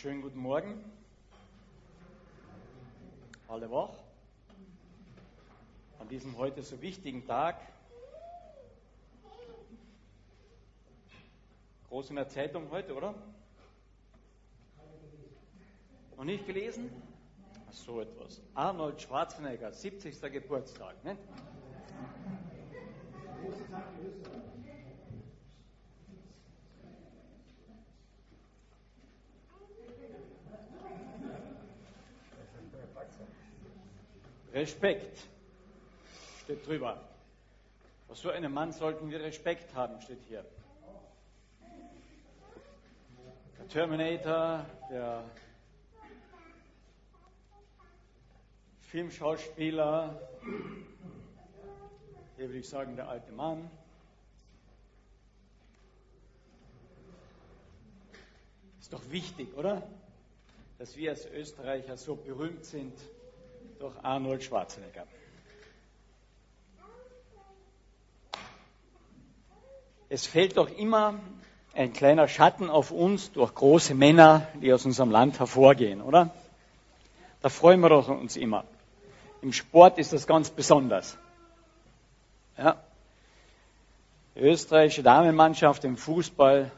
Schönen guten Morgen. Alle wach? An diesem heute so wichtigen Tag. Groß in der Zeitung heute, oder? Noch nicht gelesen? So etwas. Arnold Schwarzenegger, 70. Geburtstag. Ne? Respekt steht drüber. Vor so einem Mann sollten wir Respekt haben, steht hier. Der Terminator, der Filmschauspieler, hier würde ich sagen der alte Mann. Ist doch wichtig, oder? Dass wir als Österreicher so berühmt sind durch Arnold Schwarzenegger. Es fällt doch immer ein kleiner Schatten auf uns durch große Männer, die aus unserem Land hervorgehen, oder? Da freuen wir doch uns immer. Im Sport ist das ganz besonders. Ja. Die österreichische Damenmannschaft im Fußball,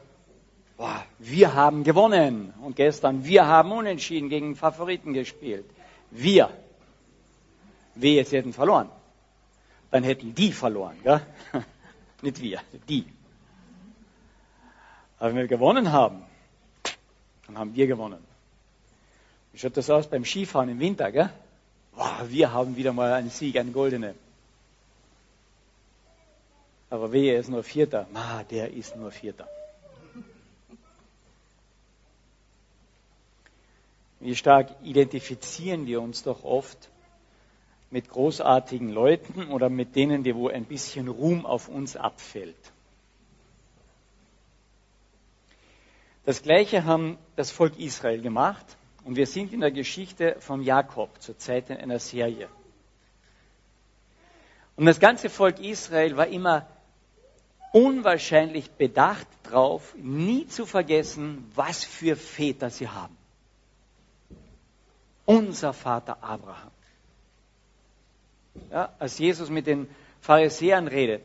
boah, wir haben gewonnen. Und gestern, wir haben unentschieden gegen Favoriten gespielt. Wir. Wehe, sie hätten verloren. Dann hätten die verloren, gell? nicht wir, die. Aber wenn wir gewonnen haben, dann haben wir gewonnen. Wie schaut das aus beim Skifahren im Winter? Gell? Wow, wir haben wieder mal einen Sieg, einen goldenen. Aber wehe, er ist nur Vierter. Ma, der ist nur Vierter. Wie stark identifizieren wir uns doch oft mit großartigen Leuten oder mit denen, die wo ein bisschen Ruhm auf uns abfällt. Das Gleiche haben das Volk Israel gemacht und wir sind in der Geschichte von Jakob zur Zeit in einer Serie. Und das ganze Volk Israel war immer unwahrscheinlich bedacht darauf, nie zu vergessen, was für Väter sie haben. Unser Vater Abraham. Ja, als Jesus mit den Pharisäern redet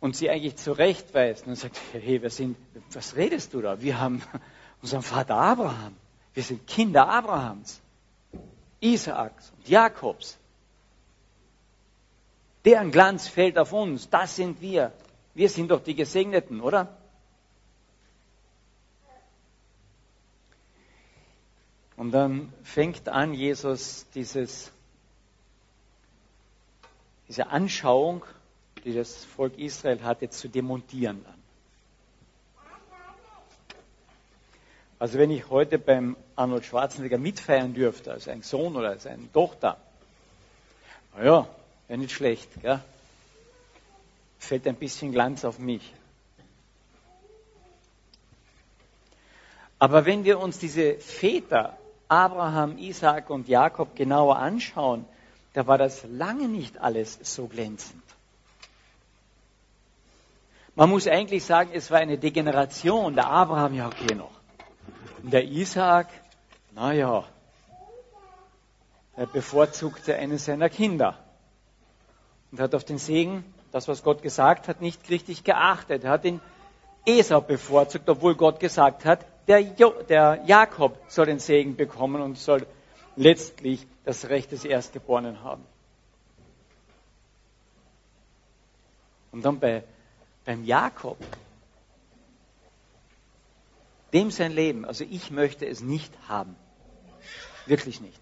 und sie eigentlich zurechtweist und sagt, hey, wir sind, was redest du da? Wir haben unseren Vater Abraham. Wir sind Kinder Abrahams, Isaaks und Jakobs. Deren Glanz fällt auf uns. Das sind wir. Wir sind doch die Gesegneten, oder? Und dann fängt an Jesus dieses diese Anschauung, die das Volk Israel hatte, zu demontieren dann. Also wenn ich heute beim Arnold Schwarzenegger mitfeiern dürfte, als ein Sohn oder als eine Tochter, naja, wäre nicht schlecht, gell? fällt ein bisschen Glanz auf mich. Aber wenn wir uns diese Väter, Abraham, Isaac und Jakob genauer anschauen, da war das lange nicht alles so glänzend. Man muss eigentlich sagen, es war eine Degeneration. Der Abraham, ja okay noch. Und der Isaak, naja, er bevorzugte eines seiner Kinder und hat auf den Segen, das was Gott gesagt hat, nicht richtig geachtet. Er hat den Esau bevorzugt, obwohl Gott gesagt hat, der, jo der Jakob soll den Segen bekommen und soll letztlich das Recht des Erstgeborenen haben. Und dann bei, beim Jakob, dem sein Leben, also ich möchte es nicht haben. Wirklich nicht.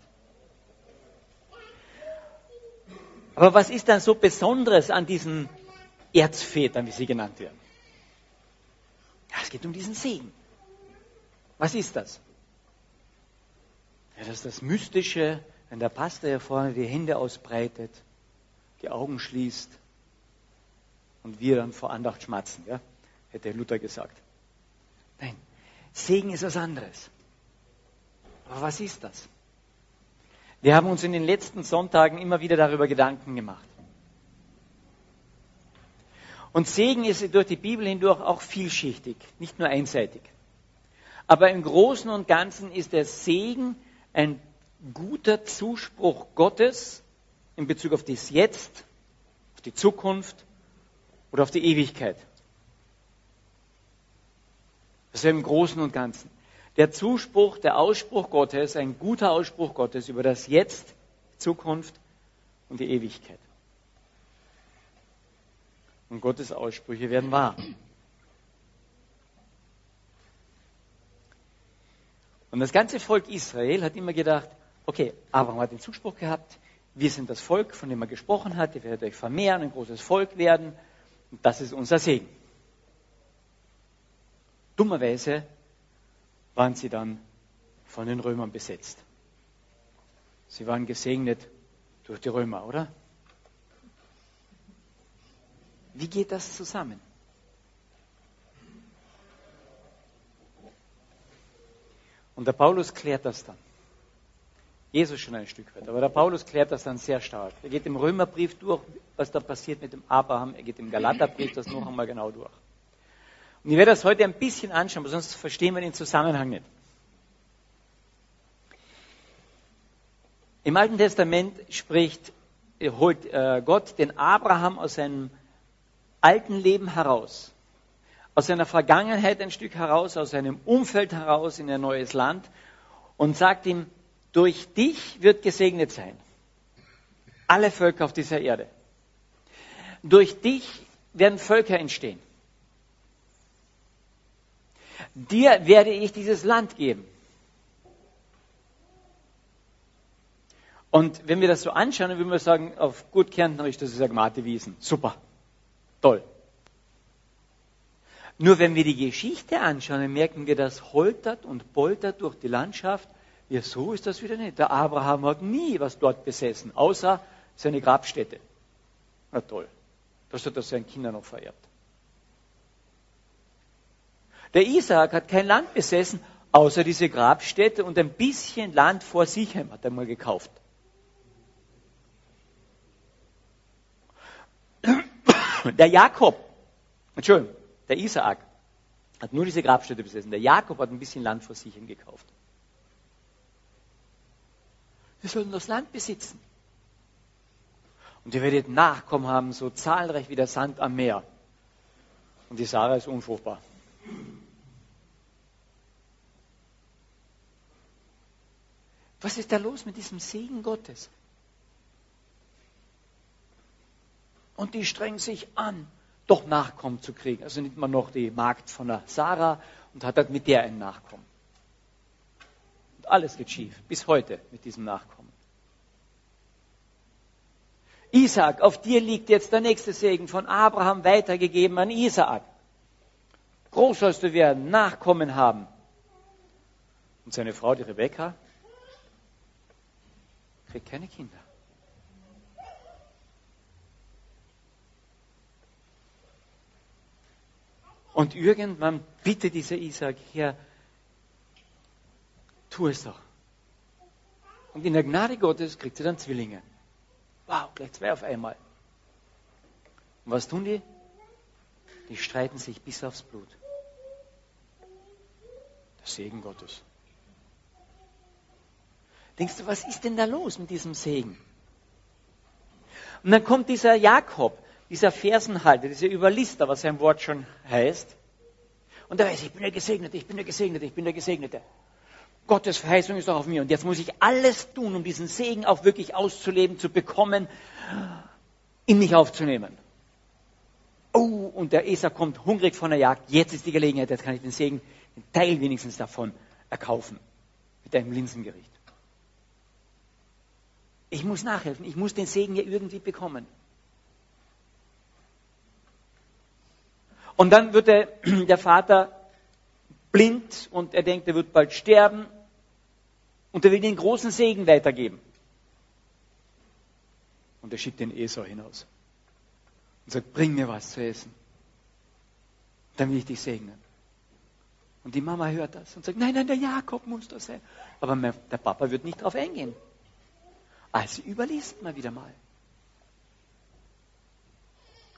Aber was ist dann so Besonderes an diesen Erzvätern, wie sie genannt werden? Ja, es geht um diesen Segen. Was ist das? Ja, das ist das Mystische, wenn der Pastor hier vorne die Hände ausbreitet, die Augen schließt und wir dann vor Andacht schmatzen, ja? hätte Luther gesagt. Nein, Segen ist was anderes. Aber was ist das? Wir haben uns in den letzten Sonntagen immer wieder darüber Gedanken gemacht. Und Segen ist durch die Bibel hindurch auch vielschichtig, nicht nur einseitig. Aber im Großen und Ganzen ist der Segen ein guter Zuspruch Gottes in Bezug auf das Jetzt, auf die Zukunft oder auf die Ewigkeit. Das ist im Großen und Ganzen. Der Zuspruch, der Ausspruch Gottes, ein guter Ausspruch Gottes über das Jetzt, Zukunft und die Ewigkeit. Und Gottes Aussprüche werden wahr. Und das ganze Volk Israel hat immer gedacht, okay, Abraham hat den Zuspruch gehabt, wir sind das Volk, von dem er gesprochen hat, ihr werdet euch vermehren, ein großes Volk werden, und das ist unser Segen. Dummerweise waren sie dann von den Römern besetzt. Sie waren gesegnet durch die Römer, oder? Wie geht das zusammen? Und der Paulus klärt das dann. Jesus schon ein Stück weit, aber der Paulus klärt das dann sehr stark. Er geht im Römerbrief durch, was da passiert mit dem Abraham, er geht im Galaterbrief das noch einmal genau durch. Und ich werde das heute ein bisschen anschauen, aber sonst verstehen wir den Zusammenhang nicht. Im Alten Testament spricht, holt äh, Gott den Abraham aus seinem alten Leben heraus, aus seiner Vergangenheit ein Stück heraus, aus seinem Umfeld heraus in ein neues Land und sagt ihm, durch dich wird gesegnet sein. Alle Völker auf dieser Erde. Durch dich werden Völker entstehen. Dir werde ich dieses Land geben. Und wenn wir das so anschauen, dann würden wir sagen, auf gut Kärntnerisch, das ist ja Wiesen. Super. Toll. Nur wenn wir die Geschichte anschauen, dann merken wir, das holtert und poltert durch die Landschaft. Ja, so ist das wieder nicht. Der Abraham hat nie was dort besessen, außer seine Grabstätte. Na toll. Das hat er seinen Kindern noch vererbt. Der Isaak hat kein Land besessen, außer diese Grabstätte und ein bisschen Land vor Sichem hat er mal gekauft. Der Jakob, Entschuldigung, der Isaak hat nur diese Grabstätte besessen. Der Jakob hat ein bisschen Land vor Sichem gekauft. Wir sollen das Land besitzen. Und ihr werdet Nachkommen haben, so zahlreich wie der Sand am Meer. Und die Sarah ist unfruchtbar. Was ist da los mit diesem Segen Gottes? Und die strengen sich an, doch Nachkommen zu kriegen. Also nimmt man noch die Magd von der Sarah und hat dann mit der einen Nachkommen. Und alles geht schief, bis heute mit diesem Nachkommen. Isaac, auf dir liegt jetzt der nächste Segen von Abraham weitergegeben an Isaak. Groß sollst du werden, Nachkommen haben. Und seine Frau, die Rebekka, kriegt keine Kinder. Und irgendwann bittet dieser Isaac, Herr, tu es doch. Und in der Gnade Gottes kriegt sie dann Zwillinge. Wow, gleich zwei auf einmal. Und was tun die? Die streiten sich bis aufs Blut. Der Segen Gottes. Denkst du, was ist denn da los mit diesem Segen? Und dann kommt dieser Jakob, dieser Fersenhalter, dieser Überlister, was sein Wort schon heißt. Und er weiß, ich bin der Gesegnete, ich bin der Gesegnete, ich bin der Gesegnete. Gottes Verheißung ist doch auf mir. Und jetzt muss ich alles tun, um diesen Segen auch wirklich auszuleben, zu bekommen, in mich aufzunehmen. Oh, und der Esau kommt hungrig von der Jagd. Jetzt ist die Gelegenheit, jetzt kann ich den Segen, den Teil wenigstens davon erkaufen. Mit einem Linsengericht. Ich muss nachhelfen. Ich muss den Segen ja irgendwie bekommen. Und dann wird der, der Vater blind und er denkt, er wird bald sterben und er will den großen Segen weitergeben. Und er schickt den Esau hinaus und sagt, bring mir was zu essen. Dann will ich dich segnen. Und die Mama hört das und sagt, nein, nein, der Jakob muss das sein. Aber der Papa wird nicht darauf eingehen. Also überliest man wieder mal.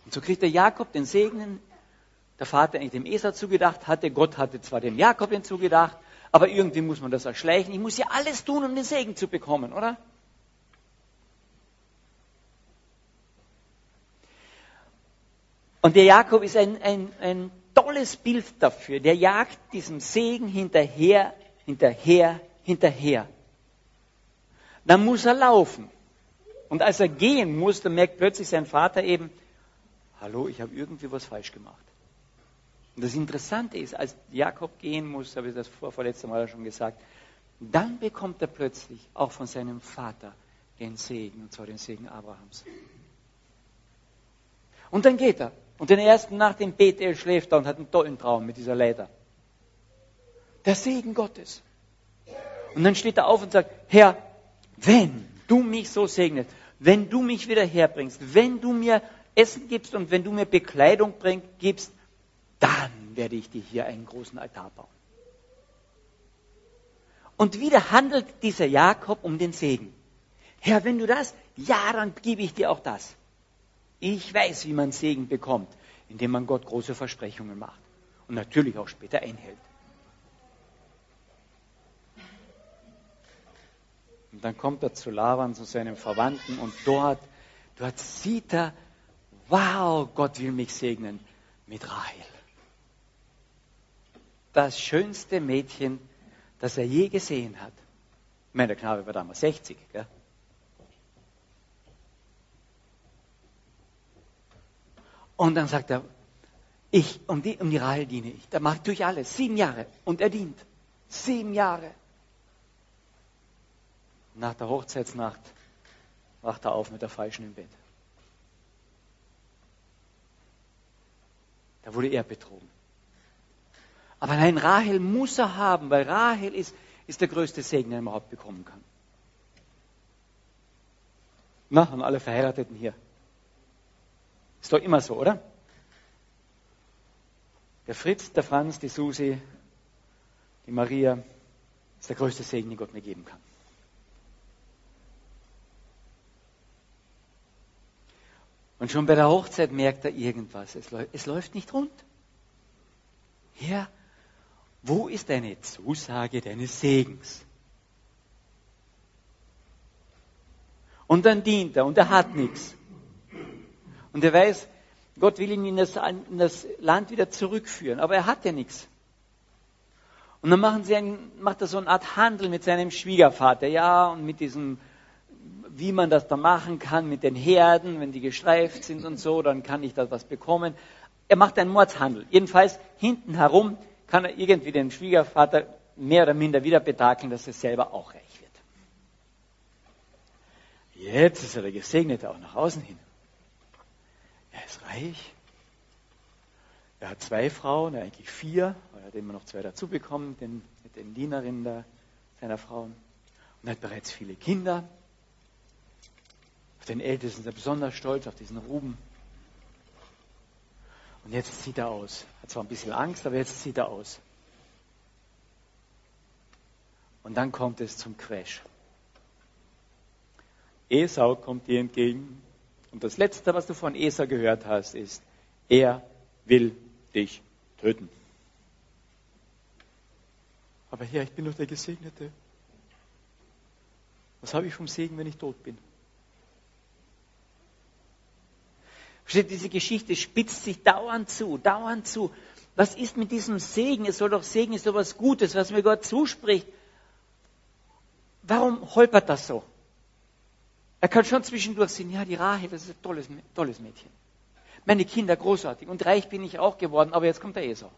Und so kriegt der Jakob den Segen. Der Vater eigentlich dem Esau zugedacht hatte. Gott hatte zwar dem Jakob den zugedacht, Aber irgendwie muss man das erschleichen. Ich muss ja alles tun, um den Segen zu bekommen, oder? Und der Jakob ist ein, ein, ein tolles Bild dafür. Der jagt diesem Segen hinterher, hinterher, hinterher. Dann muss er laufen. Und als er gehen muss, dann merkt plötzlich sein Vater eben, hallo, ich habe irgendwie was falsch gemacht. Und das Interessante ist, als Jakob gehen muss, habe ich das vor, vorletzte Mal schon gesagt, dann bekommt er plötzlich auch von seinem Vater den Segen, und zwar den Segen Abrahams. Und dann geht er. Und den ersten Nacht in Bethel schläft er und hat einen tollen Traum mit dieser Leiter. Der Segen Gottes. Und dann steht er auf und sagt, Herr, wenn du mich so segnest, wenn du mich wieder herbringst, wenn du mir Essen gibst und wenn du mir Bekleidung bring, gibst, dann werde ich dir hier einen großen Altar bauen. Und wieder handelt dieser Jakob um den Segen. Herr, wenn du das, ja, dann gebe ich dir auch das. Ich weiß, wie man Segen bekommt, indem man Gott große Versprechungen macht und natürlich auch später einhält. Und dann kommt er zu Lavan, zu seinem Verwandten, und dort, dort sieht er, wow, Gott will mich segnen mit Rahel. Das schönste Mädchen, das er je gesehen hat. Ich meine, der Knabe war damals 60, gell? Und dann sagt er, ich, um die, um die Rahel diene ich. Da mache ich alles. Sieben Jahre. Und er dient. Sieben Jahre. Nach der Hochzeitsnacht wacht er auf mit der Falschen im Bett. Da wurde er betrogen. Aber nein, Rahel muss er haben, weil Rahel ist, ist der größte Segen, den er überhaupt bekommen kann. Na, und alle Verheirateten hier. Ist doch immer so, oder? Der Fritz, der Franz, die Susi, die Maria ist der größte Segen, den Gott mir geben kann. Und schon bei der Hochzeit merkt er irgendwas. Es, läuft, es läuft nicht rund. Herr, wo ist deine Zusage deines Segens? Und dann dient er und er hat nichts. Und er weiß, Gott will ihn in das, in das Land wieder zurückführen, aber er hat ja nichts. Und dann machen sie ein, macht er so eine Art Handel mit seinem Schwiegervater, ja, und mit diesem wie man das da machen kann mit den Herden, wenn die gestreift sind und so, dann kann ich da was bekommen. Er macht einen Mordshandel. Jedenfalls hinten herum kann er irgendwie den Schwiegervater mehr oder minder wieder betakeln, dass er selber auch reich wird. Jetzt ist er der Gesegnete auch nach außen hin. Er ist reich. Er hat zwei Frauen, eigentlich vier, er hat immer noch zwei dazu bekommen, den, mit den Dienerinnen der, seiner Frauen. Und er hat bereits viele Kinder. Auf den Ältesten ist er besonders stolz, auf diesen Ruben. Und jetzt sieht er aus. Hat zwar ein bisschen Angst, aber jetzt sieht er aus. Und dann kommt es zum Crash. Esau kommt dir entgegen. Und das Letzte, was du von Esau gehört hast, ist, er will dich töten. Aber Herr, ich bin doch der Gesegnete. Was habe ich vom Segen, wenn ich tot bin? Versteht, diese Geschichte spitzt sich dauernd zu, dauernd zu. Was ist mit diesem Segen? Es soll doch Segen ist doch was Gutes, was mir Gott zuspricht. Warum holpert das so? Er kann schon zwischendurch sehen, ja, die Rahel, das ist ein tolles, tolles Mädchen. Meine Kinder großartig. Und reich bin ich auch geworden, aber jetzt kommt der Esau.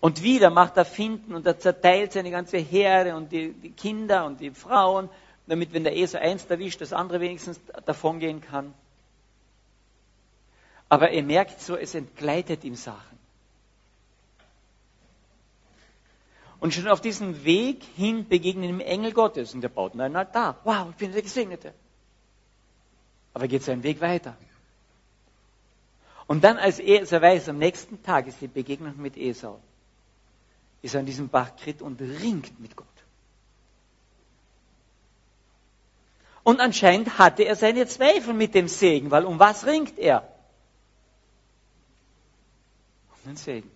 Und wieder macht er Finden und er zerteilt seine ganze Herde und die, die Kinder und die Frauen damit, wenn der Esel eins erwischt, das andere wenigstens davongehen kann. Aber er merkt so, es entgleitet ihm Sachen. Und schon auf diesem Weg hin begegnen ihm Engel Gottes und er baut einen Altar. Wow, ich bin der Gesegnete. Aber geht seinen Weg weiter. Und dann, als er weiß, am nächsten Tag ist die Begegnung mit Esau, ist er an diesem Bach Krit und ringt mit Gott. Und anscheinend hatte er seine Zweifel mit dem Segen, weil um was ringt er? Um den Segen.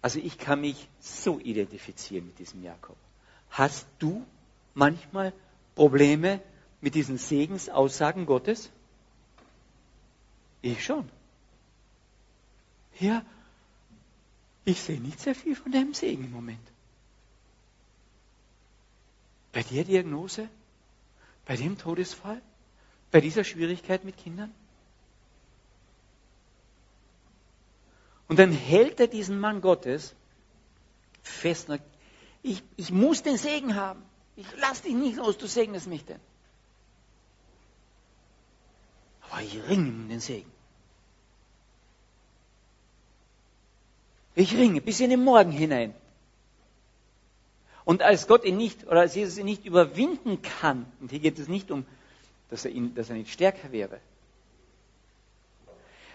Also ich kann mich so identifizieren mit diesem Jakob. Hast du manchmal Probleme mit diesen Segensaussagen Gottes? Ich schon. Ja, ich sehe nicht sehr viel von deinem Segen im Moment. Bei der Diagnose? Bei dem Todesfall? Bei dieser Schwierigkeit mit Kindern? Und dann hält er diesen Mann Gottes fest ich, ich muss den Segen haben. Ich lass dich nicht los, du segnest mich denn. Aber ich ringe um den Segen. Ich ringe bis in den Morgen hinein. Und als Gott ihn nicht, oder als Jesus ihn nicht überwinden kann, und hier geht es nicht um, dass er, ihn, dass er nicht stärker wäre,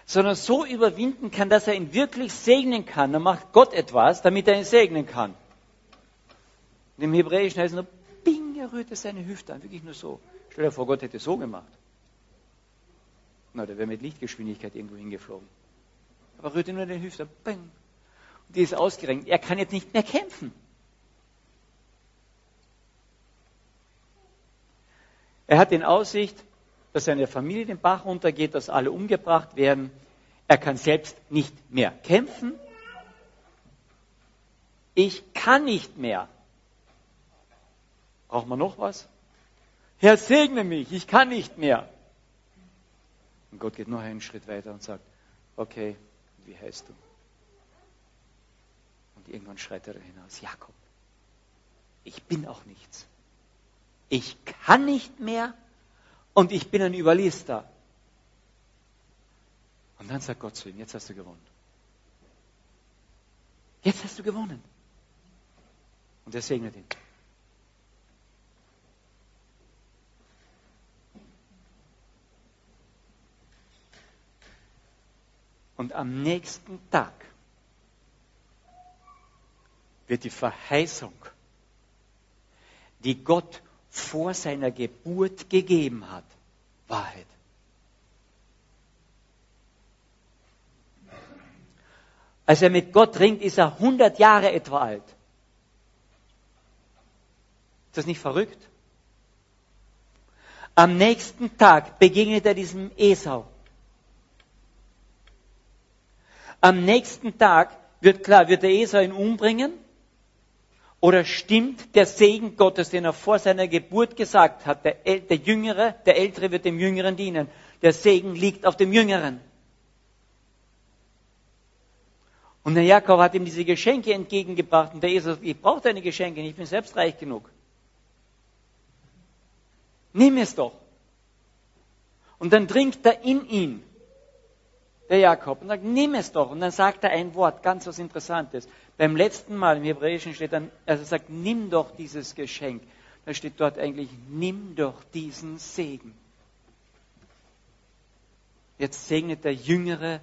sondern so überwinden kann, dass er ihn wirklich segnen kann, dann macht Gott etwas, damit er ihn segnen kann. Und Im Hebräischen heißt es nur, bing, er rührte seine Hüfte an, wirklich nur so. Stell dir vor, Gott hätte so gemacht. Na, der wäre mit Lichtgeschwindigkeit irgendwo hingeflogen. Aber rührte nur den Hüfte, bing. Und die ist ausgerenkt. Er kann jetzt nicht mehr kämpfen. Er hat in Aussicht, dass seine Familie den Bach runtergeht, dass alle umgebracht werden. Er kann selbst nicht mehr kämpfen. Ich kann nicht mehr. Braucht man noch was? Herr, segne mich, ich kann nicht mehr. Und Gott geht noch einen Schritt weiter und sagt, okay, wie heißt du? Und irgendwann schreit er hinaus, Jakob, ich bin auch nichts ich kann nicht mehr und ich bin ein Überlister. Und dann sagt Gott zu ihm, jetzt hast du gewonnen. Jetzt hast du gewonnen. Und er segnet ihn. Und am nächsten Tag wird die Verheißung, die Gott vor seiner Geburt gegeben hat. Wahrheit. Als er mit Gott ringt, ist er 100 Jahre etwa alt. Ist das nicht verrückt? Am nächsten Tag begegnet er diesem Esau. Am nächsten Tag wird klar, wird der Esau ihn umbringen oder stimmt der Segen Gottes, den er vor seiner Geburt gesagt hat, der, der Jüngere, der Ältere wird dem Jüngeren dienen. Der Segen liegt auf dem Jüngeren. Und der Jakob hat ihm diese Geschenke entgegengebracht und der Jesus, ich brauche deine Geschenke ich bin selbst reich genug. Nimm es doch. Und dann dringt er in ihn der Jakob, und sagt, nimm es doch. Und dann sagt er ein Wort, ganz was Interessantes. Beim letzten Mal im Hebräischen steht dann, also sagt, nimm doch dieses Geschenk. Da steht dort eigentlich, nimm doch diesen Segen. Jetzt segnet der Jüngere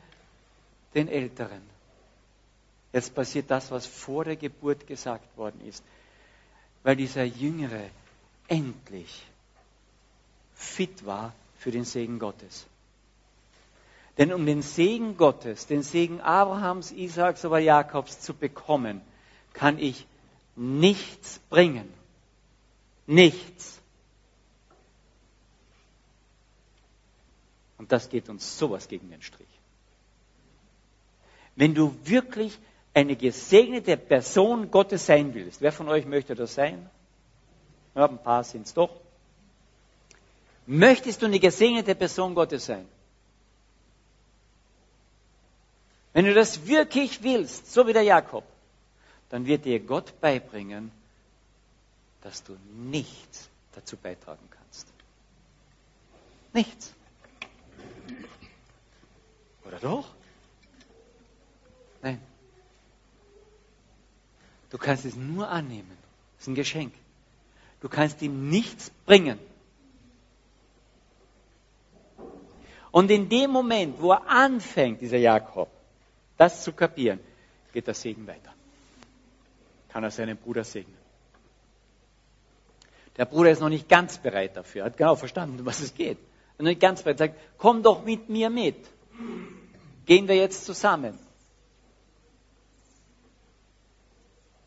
den Älteren. Jetzt passiert das, was vor der Geburt gesagt worden ist. Weil dieser Jüngere endlich fit war für den Segen Gottes. Denn um den Segen Gottes, den Segen Abrahams, Isaaks oder Jakobs zu bekommen, kann ich nichts bringen. Nichts. Und das geht uns sowas gegen den Strich. Wenn du wirklich eine gesegnete Person Gottes sein willst, wer von euch möchte das sein? Ja, ein paar sind es doch. Möchtest du eine gesegnete Person Gottes sein? Wenn du das wirklich willst, so wie der Jakob, dann wird dir Gott beibringen, dass du nichts dazu beitragen kannst. Nichts. Oder doch? Nein. Du kannst es nur annehmen. Das ist ein Geschenk. Du kannst ihm nichts bringen. Und in dem Moment, wo er anfängt, dieser Jakob, das zu kapieren, geht der Segen weiter. Kann er seinen Bruder segnen. Der Bruder ist noch nicht ganz bereit dafür, hat genau verstanden, was es geht. Er ist noch nicht ganz bereit, sagt, komm doch mit mir mit. Gehen wir jetzt zusammen.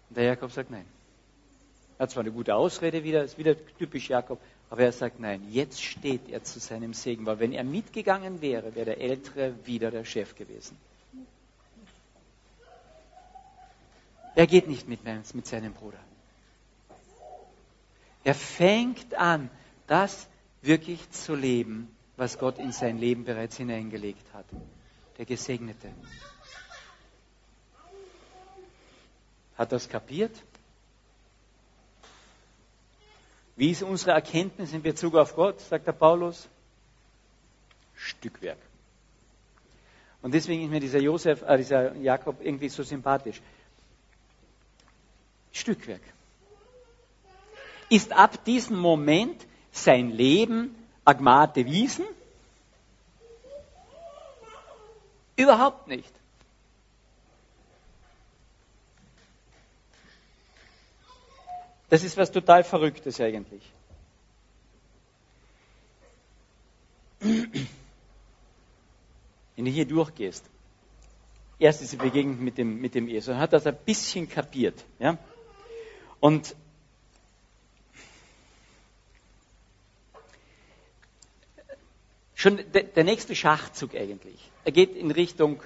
Und der Jakob sagt nein. Er hat zwar eine gute Ausrede wieder, ist wieder typisch Jakob, aber er sagt nein. Jetzt steht er zu seinem Segen, weil wenn er mitgegangen wäre, wäre der Ältere wieder der Chef gewesen. Er geht nicht mit, mit seinem Bruder. Er fängt an, das wirklich zu leben, was Gott in sein Leben bereits hineingelegt hat. Der Gesegnete. Hat das kapiert? Wie ist unsere Erkenntnis in Bezug auf Gott, sagt der Paulus? Stückwerk. Und deswegen ist mir dieser Josef, äh, dieser Jakob irgendwie so sympathisch. Stückwerk. Ist ab diesem Moment sein Leben Agmate Wiesen? Überhaupt nicht. Das ist was total Verrücktes eigentlich. Wenn du hier durchgehst, erst ist sie begegnet mit dem, mit dem Esel, hat das ein bisschen kapiert. Ja? Und schon der, nächste Schachzug eigentlich. Er geht in Richtung,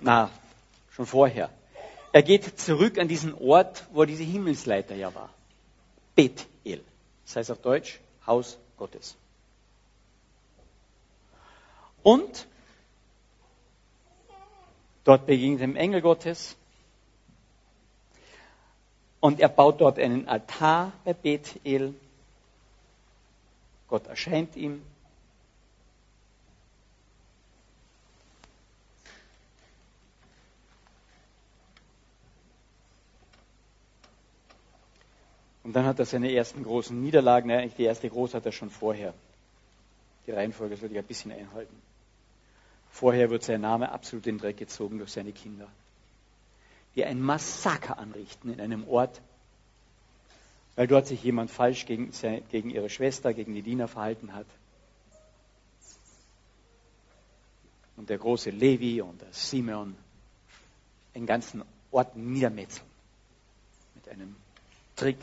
na, schon vorher. Er geht zurück an diesen Ort, wo diese Himmelsleiter ja war. Bethel. Das heißt auf Deutsch Haus Gottes. Und dort begegnet dem Engel Gottes. Und er baut dort einen Altar bei Bethel. Gott erscheint ihm Und dann hat er seine ersten großen Niederlagen, eigentlich die erste große hat er schon vorher. Die Reihenfolge sollte ich ein bisschen einhalten. Vorher wird sein Name absolut in den Dreck gezogen durch seine Kinder, die ein Massaker anrichten in einem Ort, weil dort sich jemand falsch gegen, gegen ihre Schwester, gegen die Diener verhalten hat. Und der große Levi und der Simeon einen ganzen Ort niedermetzeln mit einem Trick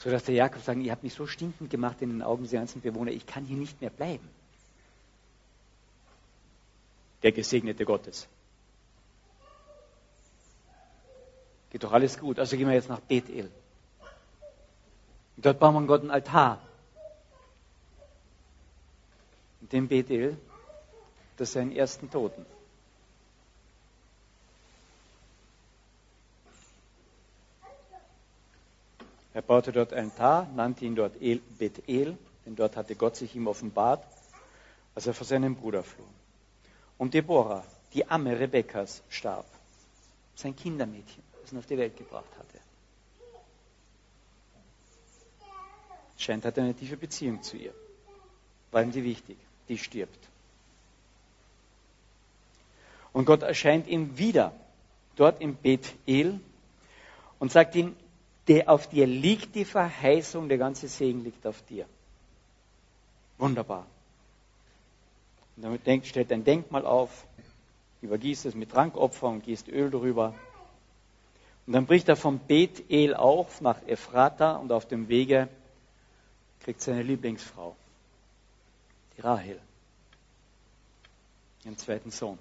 sodass der Jakob sagt, ihr habt mich so stinkend gemacht in den Augen der ganzen Bewohner, ich kann hier nicht mehr bleiben. Der Gesegnete Gottes. Geht doch alles gut. Also gehen wir jetzt nach Bethel. Und dort bauen wir Gott einen Altar. Und dem Bethel, das seinen ersten Toten. Er baute dort ein Tar, nannte ihn dort El, Bethel, denn dort hatte Gott sich ihm offenbart, als er vor seinem Bruder floh. Und Deborah, die Amme Rebekkas, starb. Sein Kindermädchen, ihn auf die Welt gebracht hatte. Scheint, hat eine tiefe Beziehung zu ihr. War ihm die wichtig. Die stirbt. Und Gott erscheint ihm wieder dort im Bethel und sagt ihm, auf dir liegt die Verheißung, der ganze Segen liegt auf dir. Wunderbar. Und damit stellt ein Denkmal auf, übergießt es mit Trankopfer und gießt Öl drüber. Und dann bricht er vom Bethel auf nach Ephrata und auf dem Wege kriegt seine Lieblingsfrau, die Rahel, ihren zweiten Sohn,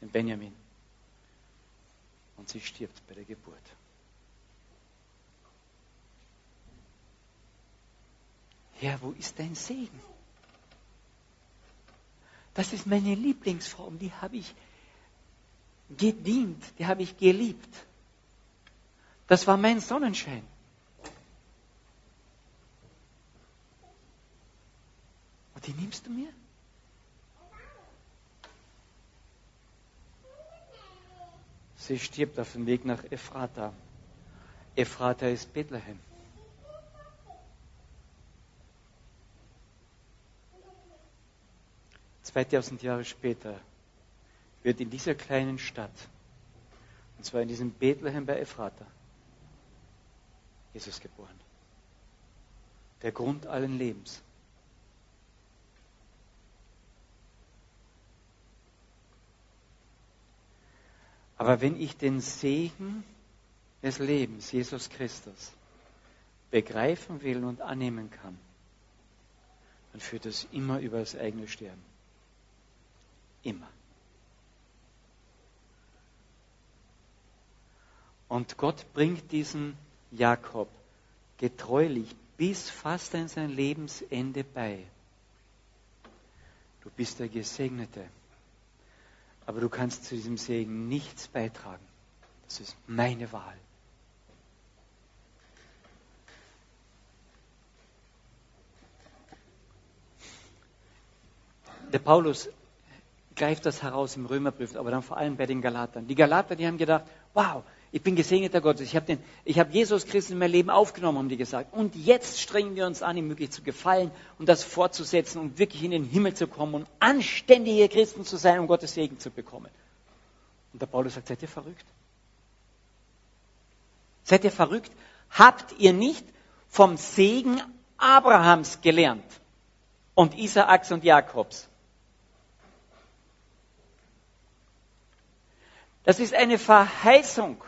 den Benjamin. Und sie stirbt bei der Geburt. Herr, wo ist dein Segen? Das ist meine Lieblingsfrau, die habe ich gedient, die habe ich geliebt. Das war mein Sonnenschein. Und die nimmst du mir? Sie stirbt auf dem Weg nach Ephrata. Ephrata ist Bethlehem. 2000 Jahre später wird in dieser kleinen Stadt, und zwar in diesem Bethlehem bei Ephrata, Jesus geboren. Der Grund allen Lebens. Aber wenn ich den Segen des Lebens, Jesus Christus, begreifen will und annehmen kann, dann führt es immer über das eigene Sterben. Immer. Und Gott bringt diesen Jakob getreulich bis fast an sein Lebensende bei. Du bist der Gesegnete, aber du kannst zu diesem Segen nichts beitragen. Das ist meine Wahl. Der Paulus greift das heraus im Römerbrief, aber dann vor allem bei den Galatern. Die Galater, die haben gedacht, wow, ich bin gesegneter Gottes. Ich habe hab Jesus Christus in mein Leben aufgenommen, haben die gesagt. Und jetzt strengen wir uns an, ihm wirklich zu gefallen und das fortzusetzen und wirklich in den Himmel zu kommen und anständige Christen zu sein, um Gottes Segen zu bekommen. Und der Paulus sagt, seid ihr verrückt? Seid ihr verrückt? Habt ihr nicht vom Segen Abrahams gelernt und Isaaks und Jakobs? Das ist eine Verheißung.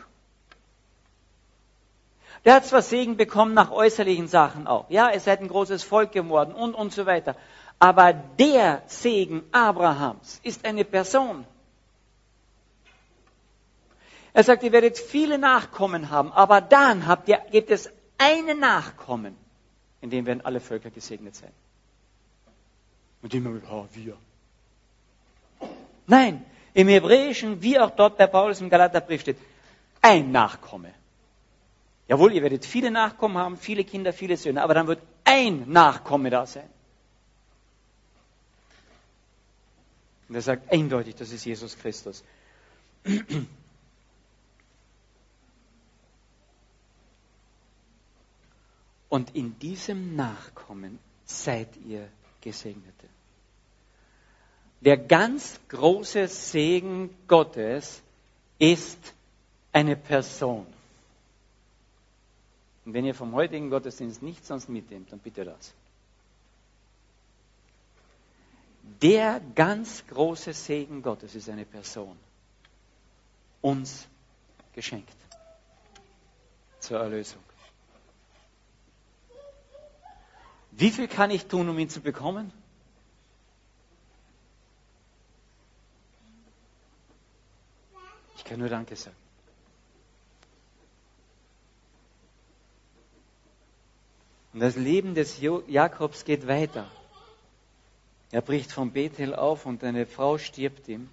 Der hat zwar Segen bekommen nach äußerlichen Sachen auch. Ja, ihr seid ein großes Volk geworden und, und so weiter. Aber der Segen Abrahams ist eine Person. Er sagt, ihr werdet viele Nachkommen haben, aber dann habt ihr, gibt es einen Nachkommen, in dem werden alle Völker gesegnet sein. Und immer mit, oh, wir. Nein, im Hebräischen, wie auch dort bei Paulus im Galaterbrief steht, ein Nachkomme. Jawohl, ihr werdet viele Nachkommen haben, viele Kinder, viele Söhne, aber dann wird ein Nachkomme da sein. Und er sagt eindeutig, das ist Jesus Christus. Und in diesem Nachkommen seid ihr Gesegnete. Der ganz große Segen Gottes ist eine Person. Und wenn ihr vom heutigen Gottesdienst nichts sonst mitnehmt, dann bitte das. Der ganz große Segen Gottes ist eine Person. Uns geschenkt. Zur Erlösung. Wie viel kann ich tun, um ihn zu bekommen? Ich kann nur Danke sagen. Und das Leben des Jakobs geht weiter. Er bricht von Bethel auf und eine Frau stirbt ihm.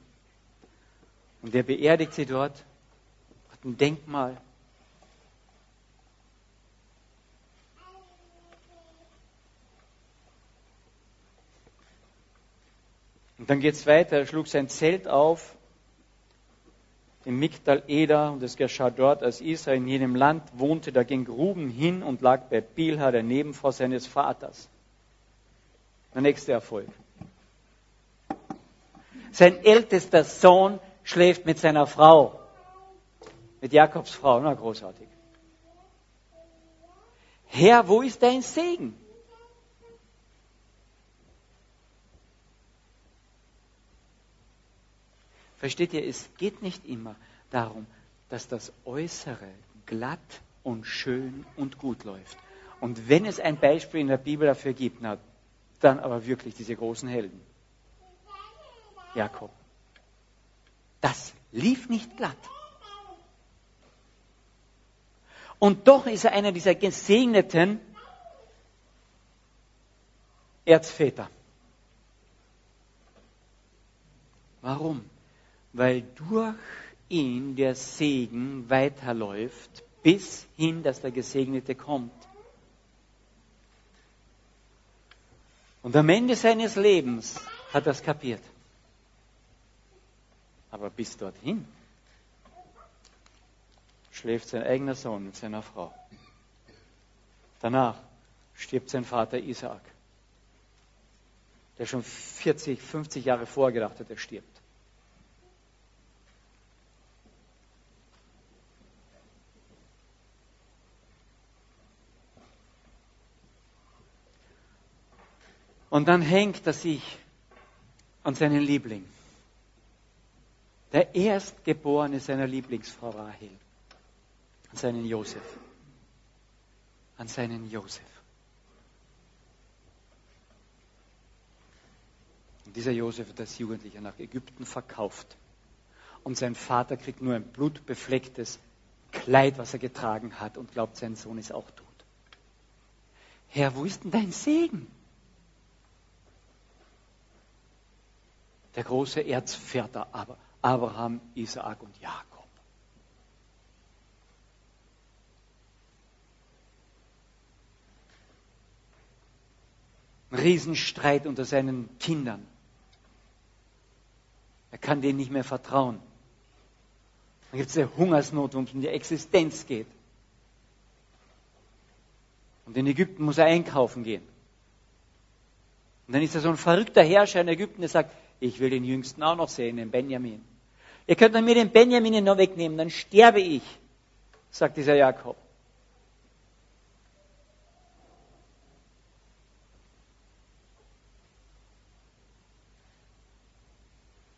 Und er beerdigt sie dort, hat ein Denkmal. Und dann geht es weiter. Er schlug sein Zelt auf im Migdal Eder und es geschah dort, als Israel in jenem Land wohnte, da ging Ruben hin und lag bei Bilha, der Nebenfrau seines Vaters. Der nächste Erfolg. Sein ältester Sohn schläft mit seiner Frau, mit Jakobs Frau, na großartig. Herr, wo ist dein Segen? Versteht ihr, es geht nicht immer darum, dass das Äußere glatt und schön und gut läuft. Und wenn es ein Beispiel in der Bibel dafür gibt, na, dann aber wirklich diese großen Helden. Jakob. Das lief nicht glatt. Und doch ist er einer dieser gesegneten Erzväter. Warum? Weil durch ihn der Segen weiterläuft, bis hin, dass der Gesegnete kommt. Und am Ende seines Lebens hat er es kapiert. Aber bis dorthin schläft sein eigener Sohn mit seiner Frau. Danach stirbt sein Vater Isaak, der schon 40, 50 Jahre vorgedacht hat, er stirbt. Und dann hängt er sich an seinen Liebling. Der Erstgeborene seiner Lieblingsfrau Rahel. An seinen Josef. An seinen Josef. Und dieser Josef wird als Jugendlicher nach Ägypten verkauft. Und sein Vater kriegt nur ein blutbeflecktes Kleid, was er getragen hat, und glaubt, sein Sohn ist auch tot. Herr, wo ist denn dein Segen? Der große Erzväter aber, Abraham, Isaak und Jakob. Ein Riesenstreit unter seinen Kindern. Er kann denen nicht mehr vertrauen. Dann gibt es eine Hungersnot, wo es um die Existenz geht. Und in Ägypten muss er einkaufen gehen. Und dann ist er so ein verrückter Herrscher in Ägypten, der sagt, ich will den Jüngsten auch noch sehen, den Benjamin. Ihr könnt mir den Benjamin noch wegnehmen, dann sterbe ich, sagt dieser Jakob.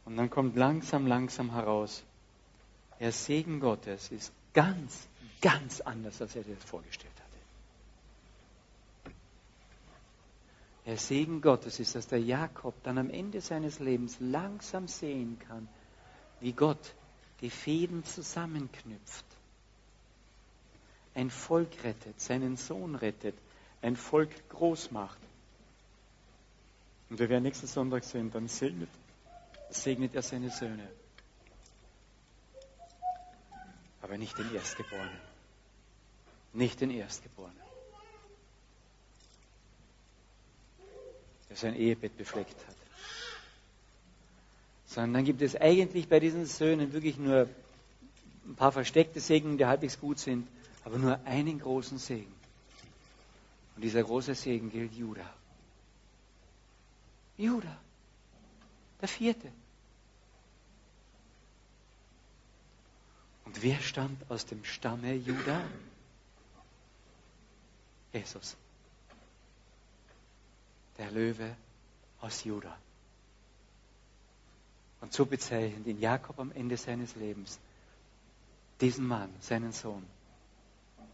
Und dann kommt langsam, langsam heraus, der Segen Gottes ist ganz, ganz anders, als er sich das vorgestellt hatte. Der Segen Gottes ist, dass der Jakob dann am Ende seines Lebens langsam sehen kann, wie Gott die Fäden zusammenknüpft, ein Volk rettet, seinen Sohn rettet, ein Volk groß macht. Und wir werden nächsten Sonntag sehen, dann segnet segnet er seine Söhne. Aber nicht den Erstgeborenen. Nicht den Erstgeborenen. Der sein Ehebett befleckt hat. Sondern dann gibt es eigentlich bei diesen Söhnen wirklich nur ein paar versteckte Segen, die halbwegs gut sind, aber nur einen großen Segen. Und dieser große Segen gilt Judah. Judah. Der vierte. Und wer stammt aus dem Stamme Juda? Jesus. Der Löwe aus Juda. Und so bezeichnet ihn Jakob am Ende seines Lebens diesen Mann, seinen Sohn.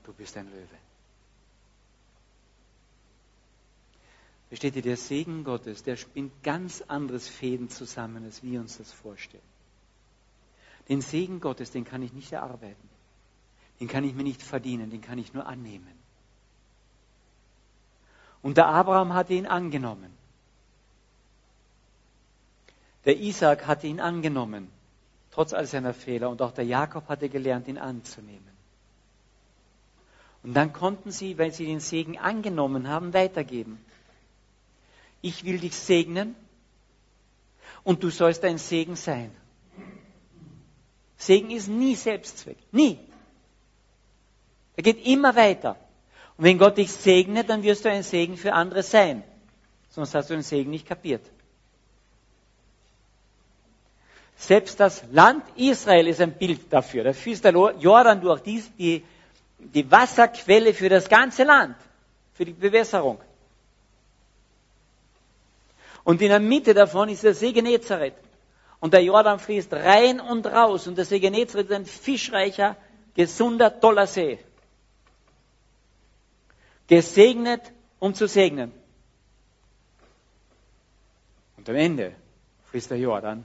Du bist ein Löwe. Versteht ihr, der Segen Gottes, der spinnt ganz anderes Fäden zusammen, als wir uns das vorstellen. Den Segen Gottes, den kann ich nicht erarbeiten. Den kann ich mir nicht verdienen, den kann ich nur annehmen. Und der Abraham hatte ihn angenommen. Der Isaac hatte ihn angenommen, trotz all seiner Fehler. Und auch der Jakob hatte gelernt, ihn anzunehmen. Und dann konnten sie, weil sie den Segen angenommen haben, weitergeben. Ich will dich segnen und du sollst ein Segen sein. Segen ist nie Selbstzweck. Nie. Er geht immer weiter. Und wenn Gott dich segnet, dann wirst du ein Segen für andere sein. Sonst hast du den Segen nicht kapiert. Selbst das Land Israel ist ein Bild dafür. Da fließt der Jordan durch die, die, die Wasserquelle für das ganze Land, für die Bewässerung. Und in der Mitte davon ist der See Genezareth. Und der Jordan fließt rein und raus. Und der See Genezareth ist ein fischreicher, gesunder, toller See. Gesegnet, um zu segnen. Und am Ende fließt der Jordan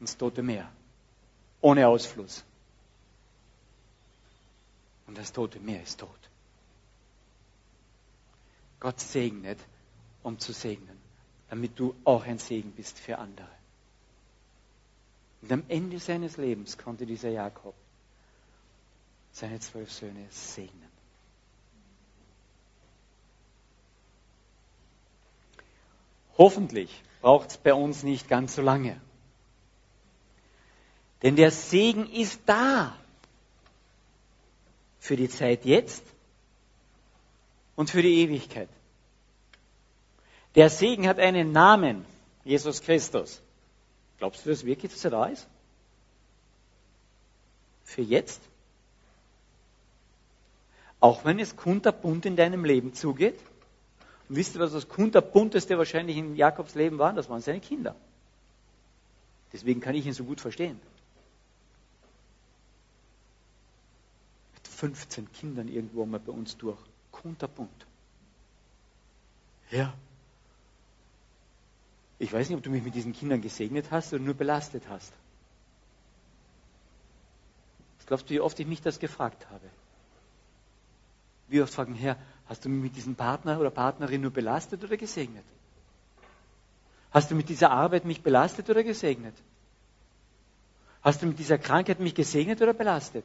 ins Tote Meer. Ohne Ausfluss. Und das Tote Meer ist tot. Gott segnet, um zu segnen, damit du auch ein Segen bist für andere. Und am Ende seines Lebens konnte dieser Jakob seine zwölf Söhne segnen. Hoffentlich braucht es bei uns nicht ganz so lange. Denn der Segen ist da. Für die Zeit jetzt und für die Ewigkeit. Der Segen hat einen Namen, Jesus Christus. Glaubst du das wirklich, dass er da ist? Für jetzt? Auch wenn es kunterbunt in deinem Leben zugeht? Und wisst ihr, was das kunterbunteste wahrscheinlich in Jakobs Leben war? Das waren seine Kinder. Deswegen kann ich ihn so gut verstehen. Mit 15 Kindern irgendwo mal bei uns durch. Kunterbunt. Ja. Ich weiß nicht, ob du mich mit diesen Kindern gesegnet hast oder nur belastet hast. Was glaubst du, wie oft ich mich das gefragt habe? Wie oft fragen, Herr, hast du mich mit diesem Partner oder Partnerin nur belastet oder gesegnet? Hast du mit dieser Arbeit mich belastet oder gesegnet? Hast du mit dieser Krankheit mich gesegnet oder belastet?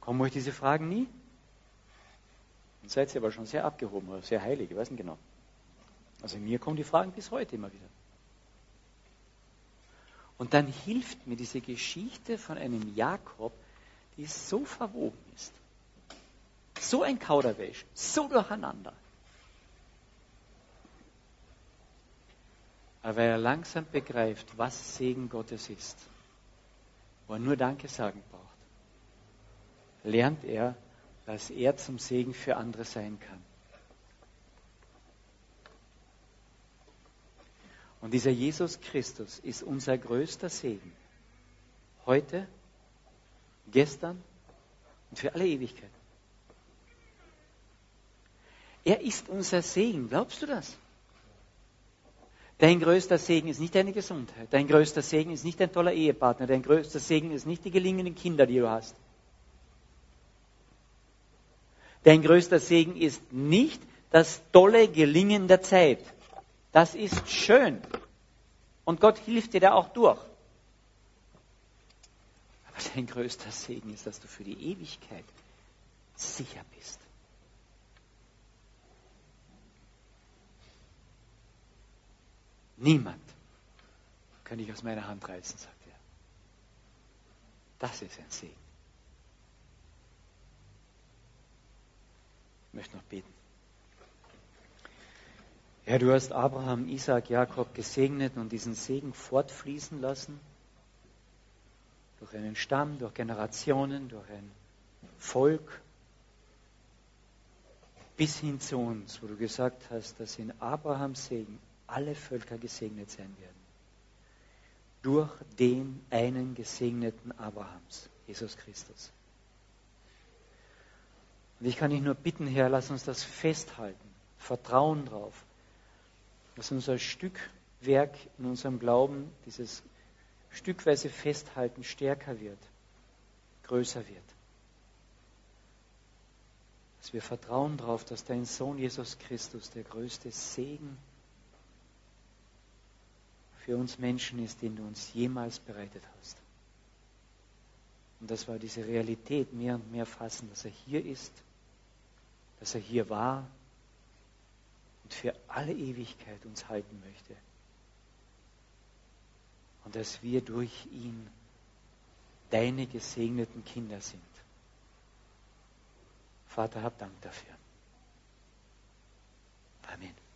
Kommen euch diese Fragen nie? Dann seid ihr aber schon sehr abgehoben oder sehr heilig, ich weiß nicht genau. Also mir kommen die Fragen bis heute immer wieder. Und dann hilft mir diese Geschichte von einem Jakob, die so verwoben ist. So ein Kauderwelsch, so durcheinander. Aber weil er langsam begreift, was Segen Gottes ist, wo er nur Danke sagen braucht, lernt er, dass er zum Segen für andere sein kann. Und dieser Jesus Christus ist unser größter Segen. Heute, gestern und für alle Ewigkeit. Er ist unser Segen. Glaubst du das? Dein größter Segen ist nicht deine Gesundheit. Dein größter Segen ist nicht dein toller Ehepartner. Dein größter Segen ist nicht die gelingenden Kinder, die du hast. Dein größter Segen ist nicht das tolle Gelingen der Zeit. Das ist schön. Und Gott hilft dir da auch durch. Aber dein größter Segen ist, dass du für die Ewigkeit sicher bist. Niemand kann ich aus meiner Hand reißen, sagt er. Das ist ein Segen. Ich möchte noch beten. Herr, du hast Abraham, Isaac, Jakob gesegnet und diesen Segen fortfließen lassen. Durch einen Stamm, durch Generationen, durch ein Volk. Bis hin zu uns, wo du gesagt hast, dass in Abrahams Segen alle Völker gesegnet sein werden. Durch den einen gesegneten Abrahams, Jesus Christus. Und ich kann dich nur bitten, Herr, lass uns das festhalten, Vertrauen drauf, dass unser Stückwerk in unserem Glauben, dieses stückweise Festhalten stärker wird, größer wird. Dass wir vertrauen darauf, dass dein Sohn Jesus Christus der größte Segen ist für uns Menschen ist, den du uns jemals bereitet hast. Und das war diese Realität mehr und mehr fassen, dass er hier ist, dass er hier war und für alle Ewigkeit uns halten möchte. Und dass wir durch ihn deine gesegneten Kinder sind. Vater, hab Dank dafür. Amen.